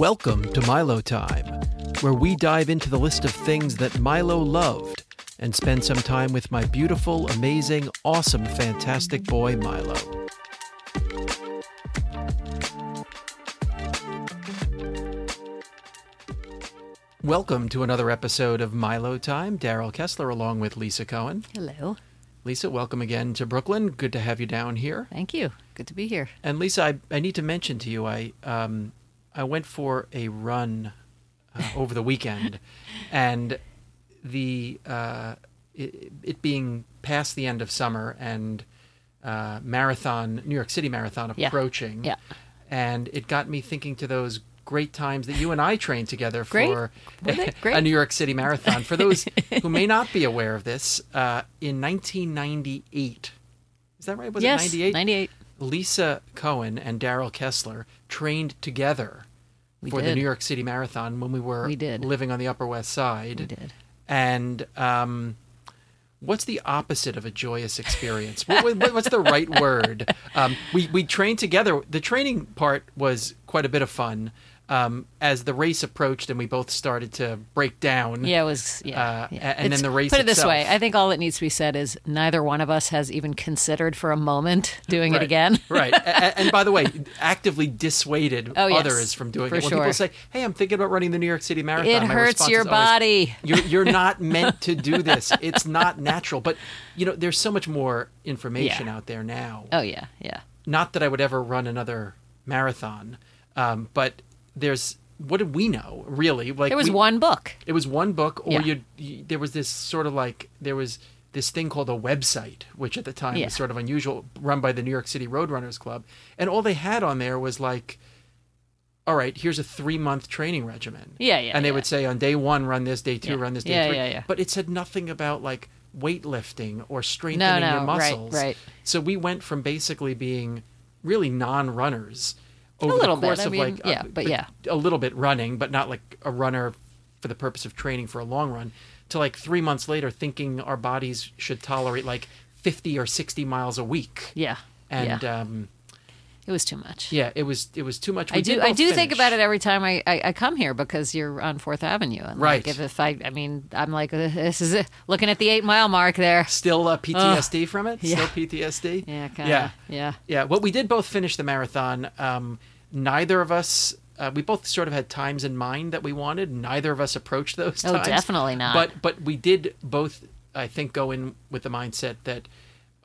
Welcome to Milo Time, where we dive into the list of things that Milo loved and spend some time with my beautiful, amazing, awesome, fantastic boy, Milo. Welcome to another episode of Milo Time. Daryl Kessler along with Lisa Cohen. Hello. Lisa, welcome again to Brooklyn. Good to have you down here. Thank you. Good to be here. And Lisa, I, I need to mention to you, I um, I went for a run uh, over the weekend, and the uh, it, it being past the end of summer and uh, marathon, New York City Marathon approaching, Yeah. and it got me thinking to those great times that you and I trained together for Were a New York City Marathon. For those who may not be aware of this, uh, in 1998, is that right? Was yes. it 98? 98. Lisa Cohen and Daryl Kessler trained together We for the. New York City Marathon when we were We did. living on the Upper West Side. We did. And um, what's the opposite of a joyous experience? what, what- what's the right word? Um, we we trained together. The training part was quite a bit of fun. Um, as the race approached and we both started to break down. Yeah, it was. Yeah. Uh, yeah. and then the race Put it this way. I think all that needs to be said is neither one of us has even considered for a moment doing Right. it again. right. A- a- and by the way, actively dissuaded Oh, yes, others from doing it. When people say, "Hey, I'm thinking about running the New York City Marathon," it hurts your always, body. You're you're not meant to do this. It's not natural. But you know, there's so much more information Yeah. out there now. Oh yeah, yeah. Not that I would ever run another marathon, um, but there's what did we know really? Like There was we- one book. It was one book, or Yeah. you'd, you there was this sort of like there was this thing called a website, which at the time Yeah. was sort of unusual, run by the New York City Roadrunners Club, and all they had on there was like, all right, here's a three month training regimen. Yeah, yeah, And they yeah. would say on day one run this, day two run this, day Yeah, three. yeah, yeah. But it said nothing about like weightlifting or strengthening no, your right, muscles. right. So we went from basically being really non runners over little the bit, course I of mean, like uh, yeah, but yeah. a little bit running, but not like a runner for the purpose of training for a long run. To like three months later, thinking our bodies should tolerate like fifty or sixty miles a week. Yeah. And yeah. um, it was too much. yeah, it was it was too much. We I do. I do think about it every time I, I, I come here because you're on Fourth Avenue, and Right. Like if, if I, I mean, I'm like, uh, this is it. looking at the eight mile mark there. Still uh, PTSD from it. yeah. Still PTSD. Yeah, kind of. Yeah. yeah. Yeah, well, we did both finish the marathon. Um, neither of us, uh, we both sort of had times in mind that we wanted. Neither of us approached those Oh, times. definitely not. But but we did both, I think, go in with the mindset that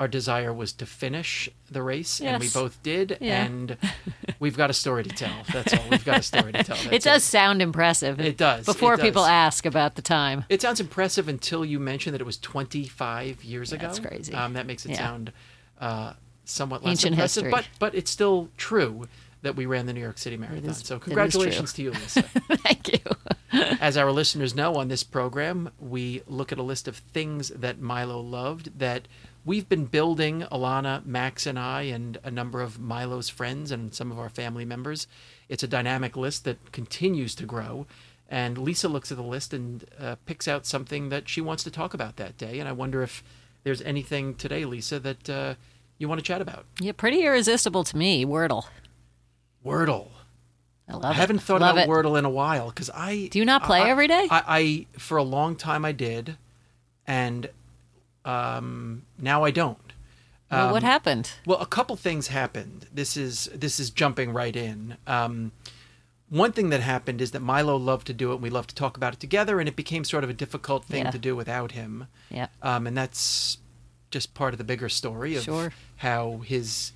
our desire was to finish the race, and we both did. Yeah. And we've got a story to tell. That's all. We've got a story to tell. It That's does sound impressive. It does, Before it people ask about the time. It sounds impressive until you mention that it was 25 years ago. That's crazy. Um, that makes it Yeah. sound uh, somewhat less Ancient impressive, history. but but it's still true that we ran the New York City Marathon. is- so congratulations to you, Lisa. Thank you. As our listeners know, on this program, we look at a list of things that Milo loved that we've been building. Alana, Max, and I, and a number of Milo's friends and some of our family members. It's a dynamic list that continues to grow. And Lisa looks at the list and uh, picks out something that she wants to talk about that day. And I wonder if there's anything today, Lisa, that uh, you want to chat about. Yeah, pretty irresistible to me. Wordle. Wordle. I love I haven't thought love about it. Wordle in a while because I Do you not play I- every day? I, I for a long time I did, and um, now I don't. well, um, what happened? Well, a couple things happened. This is this is jumping right in. Um, one thing that happened is that Milo loved to do it. and We loved to talk about it together, and it became sort of a difficult thing Yeah. to do without him. Yeah. Um, and that's just part of the bigger story of Sure. how his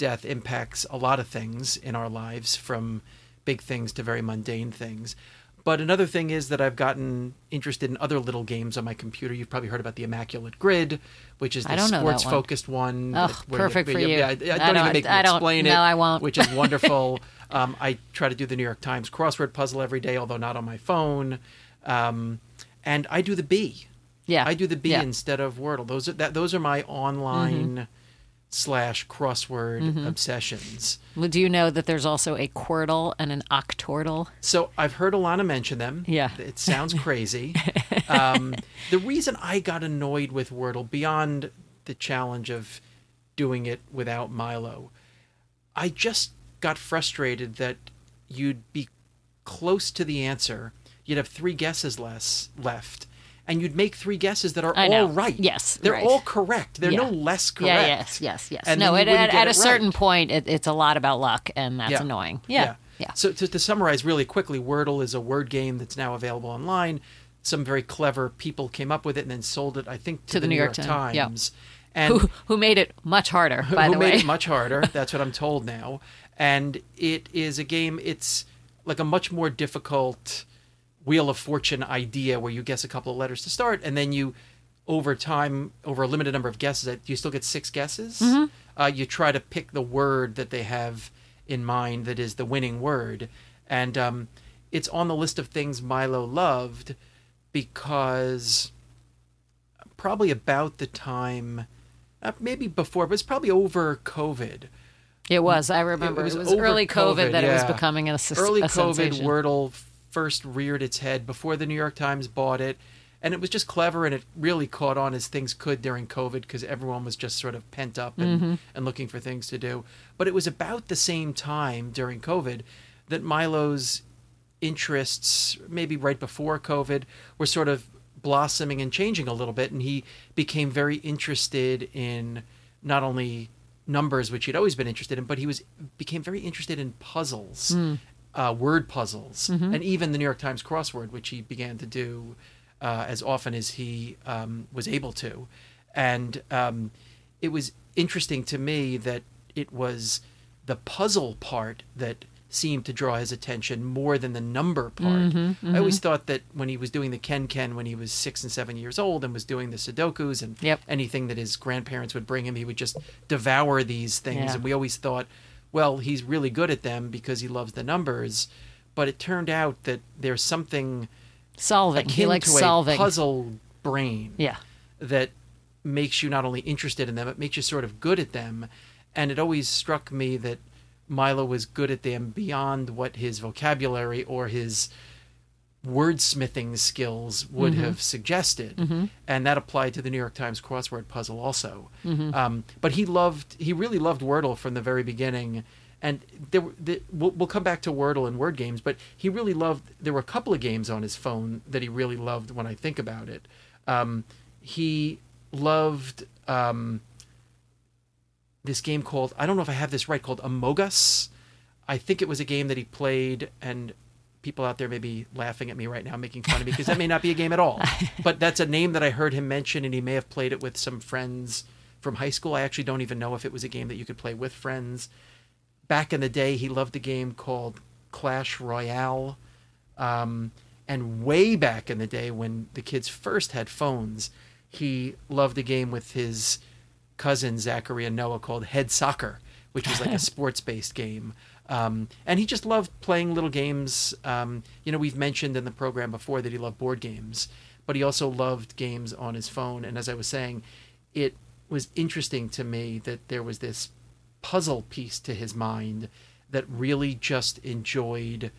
death impacts a lot of things in our lives, from big things to very mundane things. But another thing is that I've gotten interested in other little games on my computer. You've probably heard about the Immaculate Grid, which is the I don't know that one. sports-focused one. Oh, perfect for you. Yeah, I, I I don't even make me I don't- explain no. I won't. Which is wonderful. um, I try to do the New York Times crossword puzzle every day, although not on my phone. Um, and I do the Bee. Yeah. I do the Bee Yeah. instead of Wordle. Those are that. Those are my online Mm-hmm. Slash crossword obsessions. Well, do you know that there's also a Quordle and an Octordle? So I've heard Alana mention them. Yeah. It sounds crazy. um, the reason I got annoyed with Wordle, beyond the challenge of doing it without Milo, I just got frustrated that you'd be close to the answer, you'd have three guesses less left. And you'd make three guesses that are all right. Yes, they're right. all correct. They're Yeah. no less correct. Yeah, yes, yes, yes. And no, then at, at, a it certain right. point, it, it's a lot about luck, and that's annoying. Yeah, yeah. So to, to summarize really quickly, Wordle is a word game that's now available online. Some very clever people came up with it and then sold it, I think, to, the, New York, Times, yeah. Times. And who, who made it much harder, by who the made way. it much harder. That's what I'm told now. And it is a game. It's like a much more difficult Wheel of Fortune idea where you guess a couple of letters to start, and then you, over time, over a limited number of guesses, that you still get six guesses. Mm-hmm. Uh, you try to pick the word that they have in mind that is the winning word, and um, it's on the list of things Milo loved because probably about the time, uh, maybe before, but it's probably over COVID. it was. I remember. It was, over early COVID, that it was yeah. becoming a, early a COVID. sensation. Wordle first reared its head before the New York Times bought it, and it was just clever, and it really caught on as things could during COVID because everyone was just sort of pent up and, Mm-hmm. and looking for things to do. But it was about the same time during COVID that Milo's interests, maybe right before COVID, were sort of blossoming and changing a little bit. And he became very interested in not only numbers, which he'd always been interested in, but he was became very interested in puzzles, uh, word puzzles, and even the New York Times crossword, which he began to do uh, as often as he um, was able to. And um, it was interesting to me that it was the puzzle part that seemed to draw his attention more than the number part. I always thought that when he was doing the Ken Ken when he was six and seven years old and was doing the Sudokus and Yep. anything that his grandparents would bring him, he would just devour these things. Yeah. And we always thought, well, he's really good at them because he loves the numbers. But it turned out that there's something solving. He likes to solving. a puzzle brain Yeah. that makes you not only interested in them, it makes you sort of good at them. And it always struck me that Milo was good at them beyond what his vocabulary or his wordsmithing skills would have suggested. And that applied to the New York Times crossword puzzle also. Um, but he loved, he really loved Wordle from the very beginning. And there, were- the, we'll, we'll come back to Wordle and word games, but he really loved. There were a couple of games on his phone that he really loved. When I think about it, um, he loved um, this game called I don't know if I have this right called Amogus. I think it was a game that he played, and people out there may be laughing at me right now, making fun of me because that may not be a game at all. But that's a name that I heard him mention, and he may have played it with some friends from high school. I actually don't even know if it was a game that you could play with friends. Back in the day, he loved a game called Clash Royale. Um, and way back in the day when the kids first had phones, he loved a game with his cousin Zachary and Noah called Head Soccer, which was like a sports based game. Um, and he just loved playing little games. Um, you know, we've mentioned in the program before that he loved board games, but he also loved games on his phone. And as I was saying, it was interesting to me that there was this puzzle piece to his mind that really just enjoyed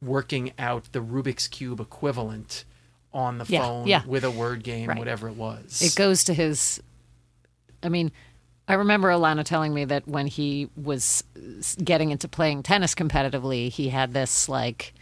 working out the Rubik's Cube equivalent on the Yeah, phone yeah. with a word game, Right. whatever it was. It goes to his. I mean, I remember Alana telling me that when he was getting into playing tennis competitively, he had this like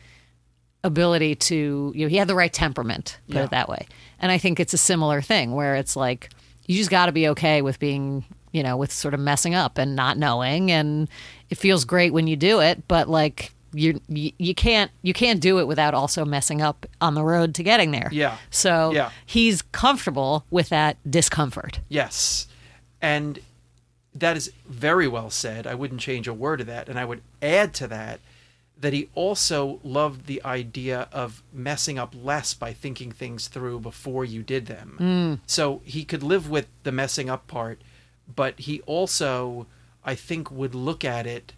ability to, you know, he had the right temperament, put Yeah. it that way. And I think it's a similar thing where it's like, you just got to be okay with being, you know, with sort of messing up and not knowing. And it feels great when you do it, but like, you, you you can't you can't do it without also messing up on the road to getting there. Yeah. So Yeah. he's comfortable with that discomfort. Yes. And that is very well said. I wouldn't change a word of that. And I would add to that that he also loved the idea of messing up less by thinking things through before you did them. Mm. So he could live with the messing up part, but he also, I think, would look at it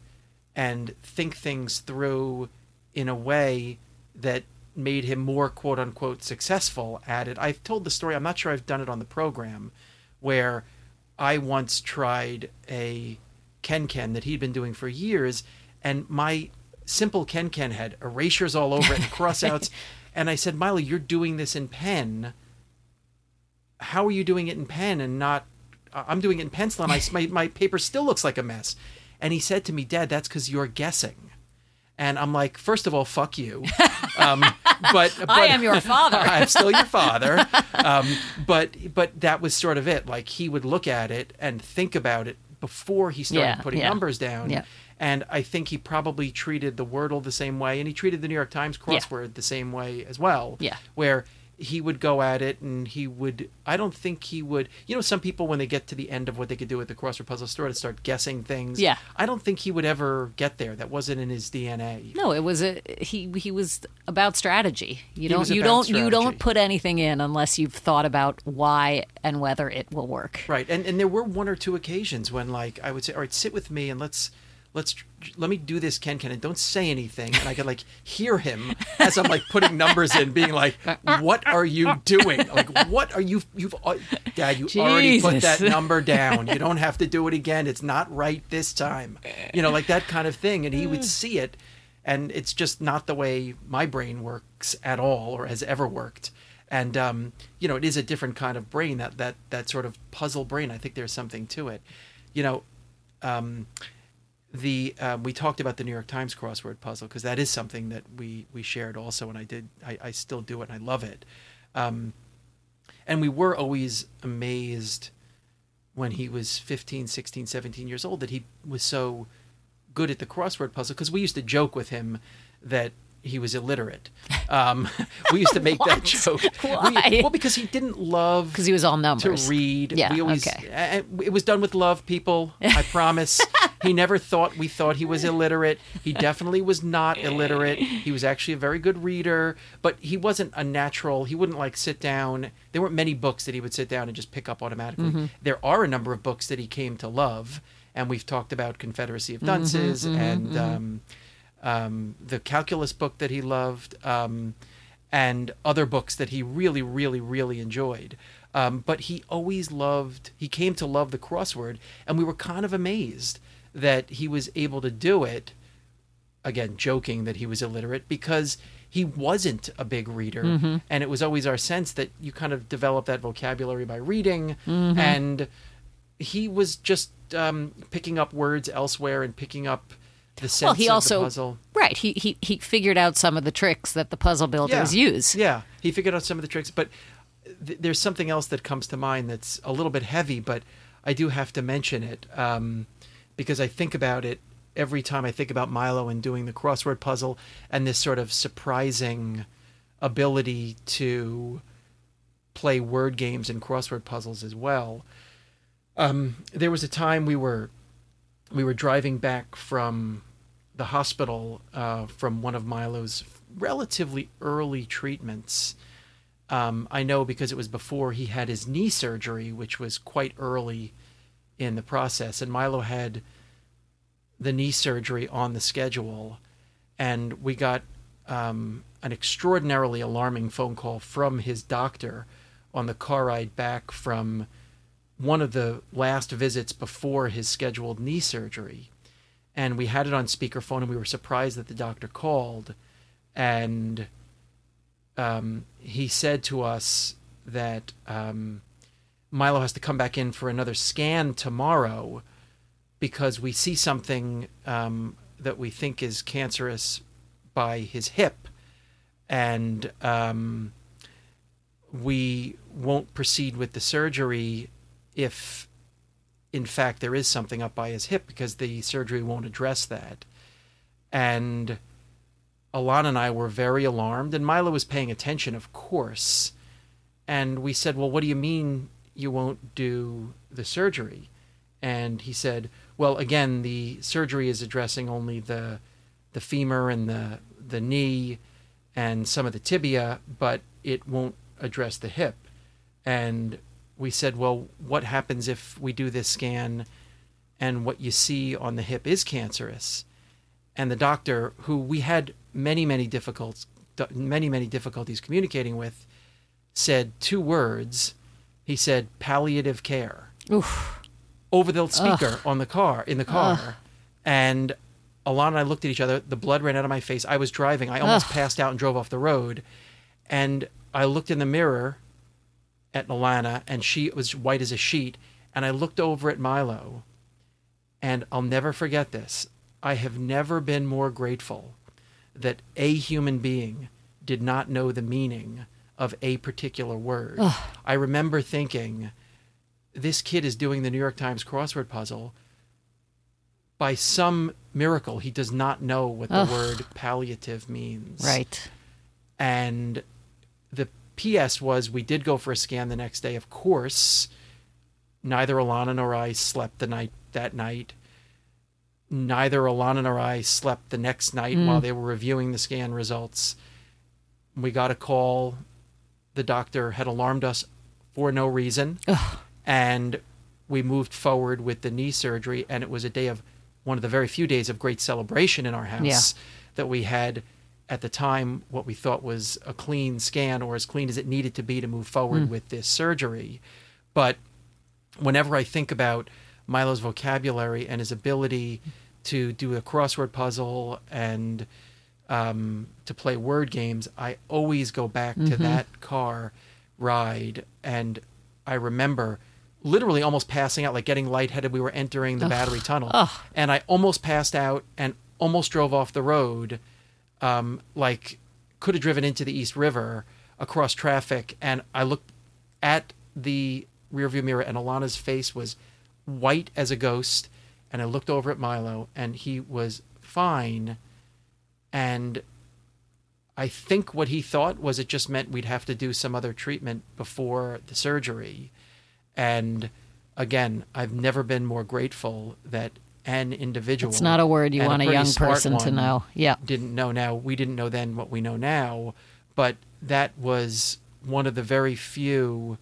and think things through in a way that made him more quote unquote successful at it. I've told the story, I'm not sure I've done it on the program, where I once tried a Ken Ken that he'd been doing for years, and my simple Ken Ken had erasures all over it and crossouts. and I said, Miley, you're doing this in pen. How are you doing it in pen and not? I'm doing it in pencil, and I, my, my paper still looks like a mess. And he said to me, Dad, that's because you're guessing. And I'm like, first of all, fuck you. Um, but, but I am your father. I'm still your father. Um, but but that was sort of it. Like he would look at it and think about it before he started Yeah, putting yeah. numbers down. Yeah. And I think he probably treated the Wordle the same way, and he treated the New York Times crossword the same way as well. Yeah. Where he would go at it and he would I don't think he would you know some people when they get to the end of what they could do with the crossword puzzle store to start guessing things. Yeah. I don't think he would ever get there. That wasn't in his DNA. No, it was a he. He was about strategy. You don't. You don't. You don't put anything in unless you've thought about why and whether it will work. Right. And and there were one or two occasions when like I would say, "All right, sit with me and let's let's let me do this Ken Ken and don't say anything." And I could like hear him as I'm like putting numbers in being like, "What are you doing? Like what are you you've Dad, you already put that number down. You don't have to do it again. It's not right this time." You know, like that kind of thing and he would see it and it's just not the way my brain works at all or has ever worked and um, you know it is a different kind of brain that that that sort of puzzle brain i think there's something to it you know um, the um, we talked about the new york times crossword puzzle because that is something that we we shared also and i did i, I still do it and i love it. Um, and we were always amazed when he was 15 16 17 years old that he was so good at the crossword puzzle because we used to joke with him that he was illiterate. Um, we used to make that joke. We- Why? well, because he didn't love Because he was all numbers to read. Yeah, we always, okay. it was done with love, people. I promise. he never thought we thought he was illiterate. He definitely was not illiterate. He was actually a very good reader, but he wasn't a natural. He wouldn't like sit down. There weren't many books that he would sit down and just pick up automatically. Mm-hmm. There are a number of books that he came to love, and we've talked about Confederacy Mm-hmm, of Dunces and. Um, um, the calculus book that he loved, um, and other books that he really, really, really enjoyed. Um, but he always loved, he came to love the crossword, and we were kind of amazed that he was able to do it. Again, joking that he was illiterate because he wasn't a big reader. And it was always our sense that you kind of develop that vocabulary by reading. And he was just um, picking up words elsewhere and picking up the sense Well, he of also the puzzle. right. He he he figured out some of the tricks that the puzzle builders use. Yeah, he figured out some of the tricks, but th- there's something else that comes to mind that's a little bit heavy, but I do have to mention it um, because I think about it every time I think about Milo and doing the crossword puzzle and this sort of surprising ability to play word games and crossword puzzles as well. Um, there was a time we were we were driving back from the hospital uh, from one of Milo's relatively early treatments. Um, I know because it was before he had his knee surgery, which was quite early in the process. And Milo had the knee surgery on the schedule. And we got um, an extraordinarily alarming phone call from his doctor on the car ride back from one of the last visits before his scheduled knee surgery. And we had it on speakerphone, and we were surprised that the doctor called. And um, he said to us that um, Milo has to come back in for another scan tomorrow because we see something um, that we think is cancerous by his hip. And um, we won't proceed with the surgery if in fact there is something up by his hip because the surgery won't address that. And Alana and I were very alarmed and Milo was paying attention of course. And we said well what do you mean you won't do the surgery? And he said well again the surgery is addressing only the the femur and the the knee and some of the tibia but it won't address the hip. And we said, well, what happens if we do this scan and what you see on the hip is cancerous? And the doctor, who we had many, many difficulties, many, many difficulties communicating with, said two words. He said palliative care Oof. over the speaker on the car in the car, and Alana and I looked at each other. The blood ran out of my face. I was driving. I almost Ugh. passed out and drove off the road, and I looked in the mirror at Alana, and she was white as a sheet. And I looked over at Milo, and I'll never forget this. I have never been more grateful that a human being did not know the meaning of a particular word. I remember thinking, this kid is doing the New York Times crossword puzzle. By some miracle, he does not know what the Ugh. word palliative means. Right. And PS was we did go for a scan the next day. Of course, neither Alana nor I slept the night that night. Neither Alana nor I slept the next night while hmm. they were reviewing the scan results. We got a call. The doctor had alarmed us for no reason. And we moved forward with the knee surgery. And it was a day of one of the very few days of great celebration in our house Yeah. that we had at the time what we thought was a clean scan or as clean as it needed to be to move forward with this surgery. But whenever I think about Milo's vocabulary and his ability to do a crossword puzzle and um, to play word games, I always go back to that car ride. And I remember literally almost passing out, like getting lightheaded. We were entering the battery tunnel. And I almost passed out and almost drove off the road. Um, like, could have driven into the East River across traffic. And I looked at the rearview mirror, and Alana's face was white as a ghost. And I looked over at Milo, and he was fine. And I think what he thought was it just meant we'd have to do some other treatment before the surgery. And again, I've never been more grateful that an individual. It's not a word you want a pretty young person to know. Yeah. Didn't know now. We didn't know then what we know now, but that was one of the very few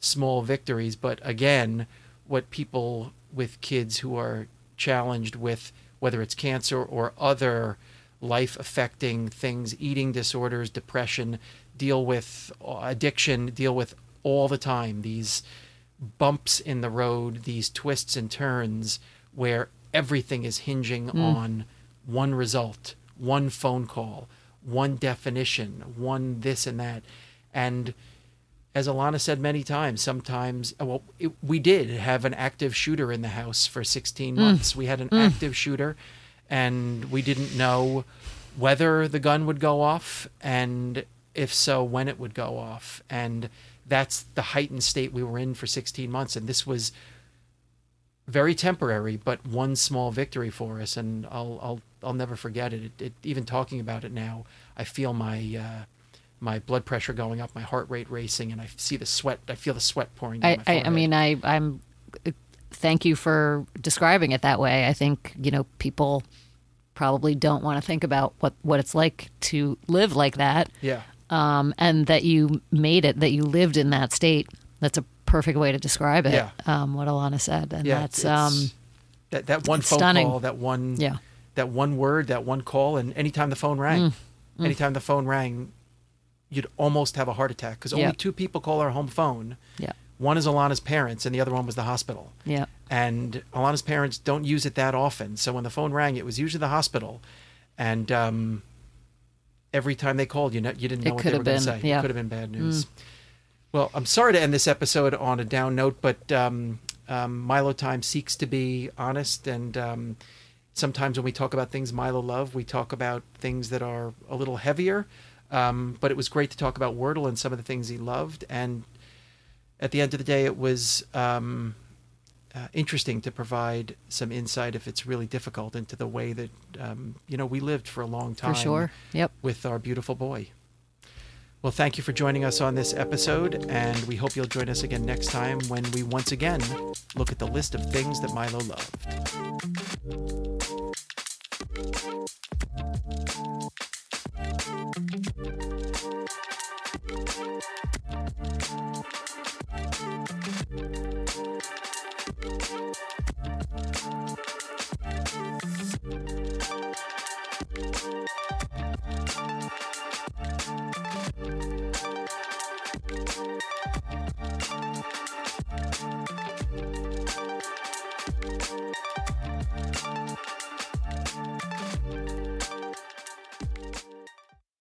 small victories. But again, what people with kids who are challenged with whether it's cancer or other life affecting things, eating disorders, depression, deal with addiction, deal with all the time. These bumps in the road, these twists and turns where everything is hinging hmm. on one result, one phone call, one definition, one this and that. And as Alana said many times, sometimes, uh, well, it, we did have an active shooter in the house for 16 hmm. months. We had an hmm. active shooter, and we didn't know whether the gun would go off, and if so, when it would go off. And that's the heightened state we were in for 16 months. And this was very temporary, but one small victory for us, and I'll I'll I'll never forget it. It, it even talking about it now, I feel my uh, my blood pressure going up, my heart rate racing, and I see the sweat. I feel the sweat pouring. Down I, my I, I mean, I, I'm. Thank you for describing it that way. I think you know people probably don't want to think about what what it's like to live like that, yeah, um, and that you made it, that you lived in that state. That's a perfect way to describe it. Yeah. Um, what Alana said, and yeah. that's um, that that one phone stunning. call, that one yeah, that one word, that one call, and anytime the phone rang, Mm. anytime the phone rang, you'd almost have a heart attack because only two people call our home phone. yeah, One is Alana's parents, and the other one was the hospital. yeah. and Alana's parents don't use it that often. So when the phone rang, it was usually the hospital, and um, every time they called, you know, you didn't know It what they were going to say. yeah. Mm. It could have been bad news. Well, I'm sorry to end this episode on a down note, but um, um, Milo Time seeks to be honest, and um, sometimes when we talk about things Milo loved, we talk about things that are a little heavier. Um, but it was great to talk about Wordle and some of the things he loved, and at the end of the day, it was um, uh, interesting to provide some insight if it's really difficult into the way that um, you know we lived for a long time For sure. Yep. with our beautiful boy. Well, thank you for joining us on this episode, and we hope you'll join us again next time when we once again look at the list of things that Milo loved.